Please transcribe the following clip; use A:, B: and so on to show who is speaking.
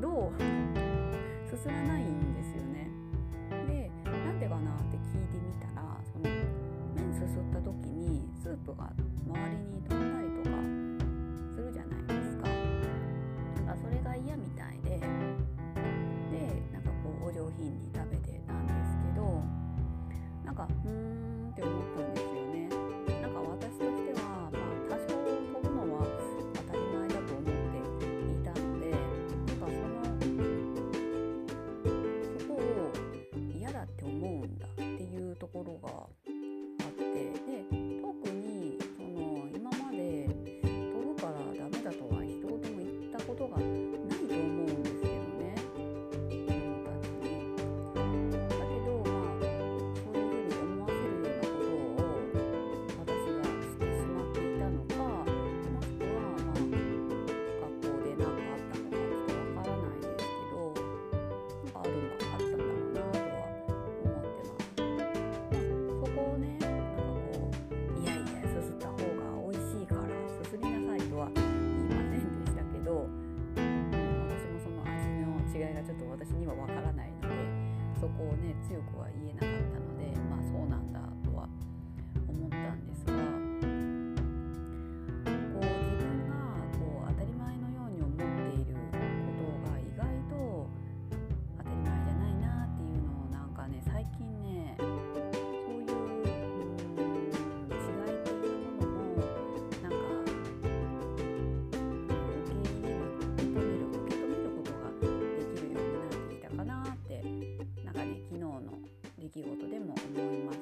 A: ど進まないんですよね。でなんでかなって聞いてみたらその麺すすった時にスープが周りに飛んだりとかするじゃないですか。かそれが嫌みたいででなんかこうお上品に食べてたんですけどなんかうん嫌と私にはわからないのでそこをね強くは言えなかったの出来事でも思います。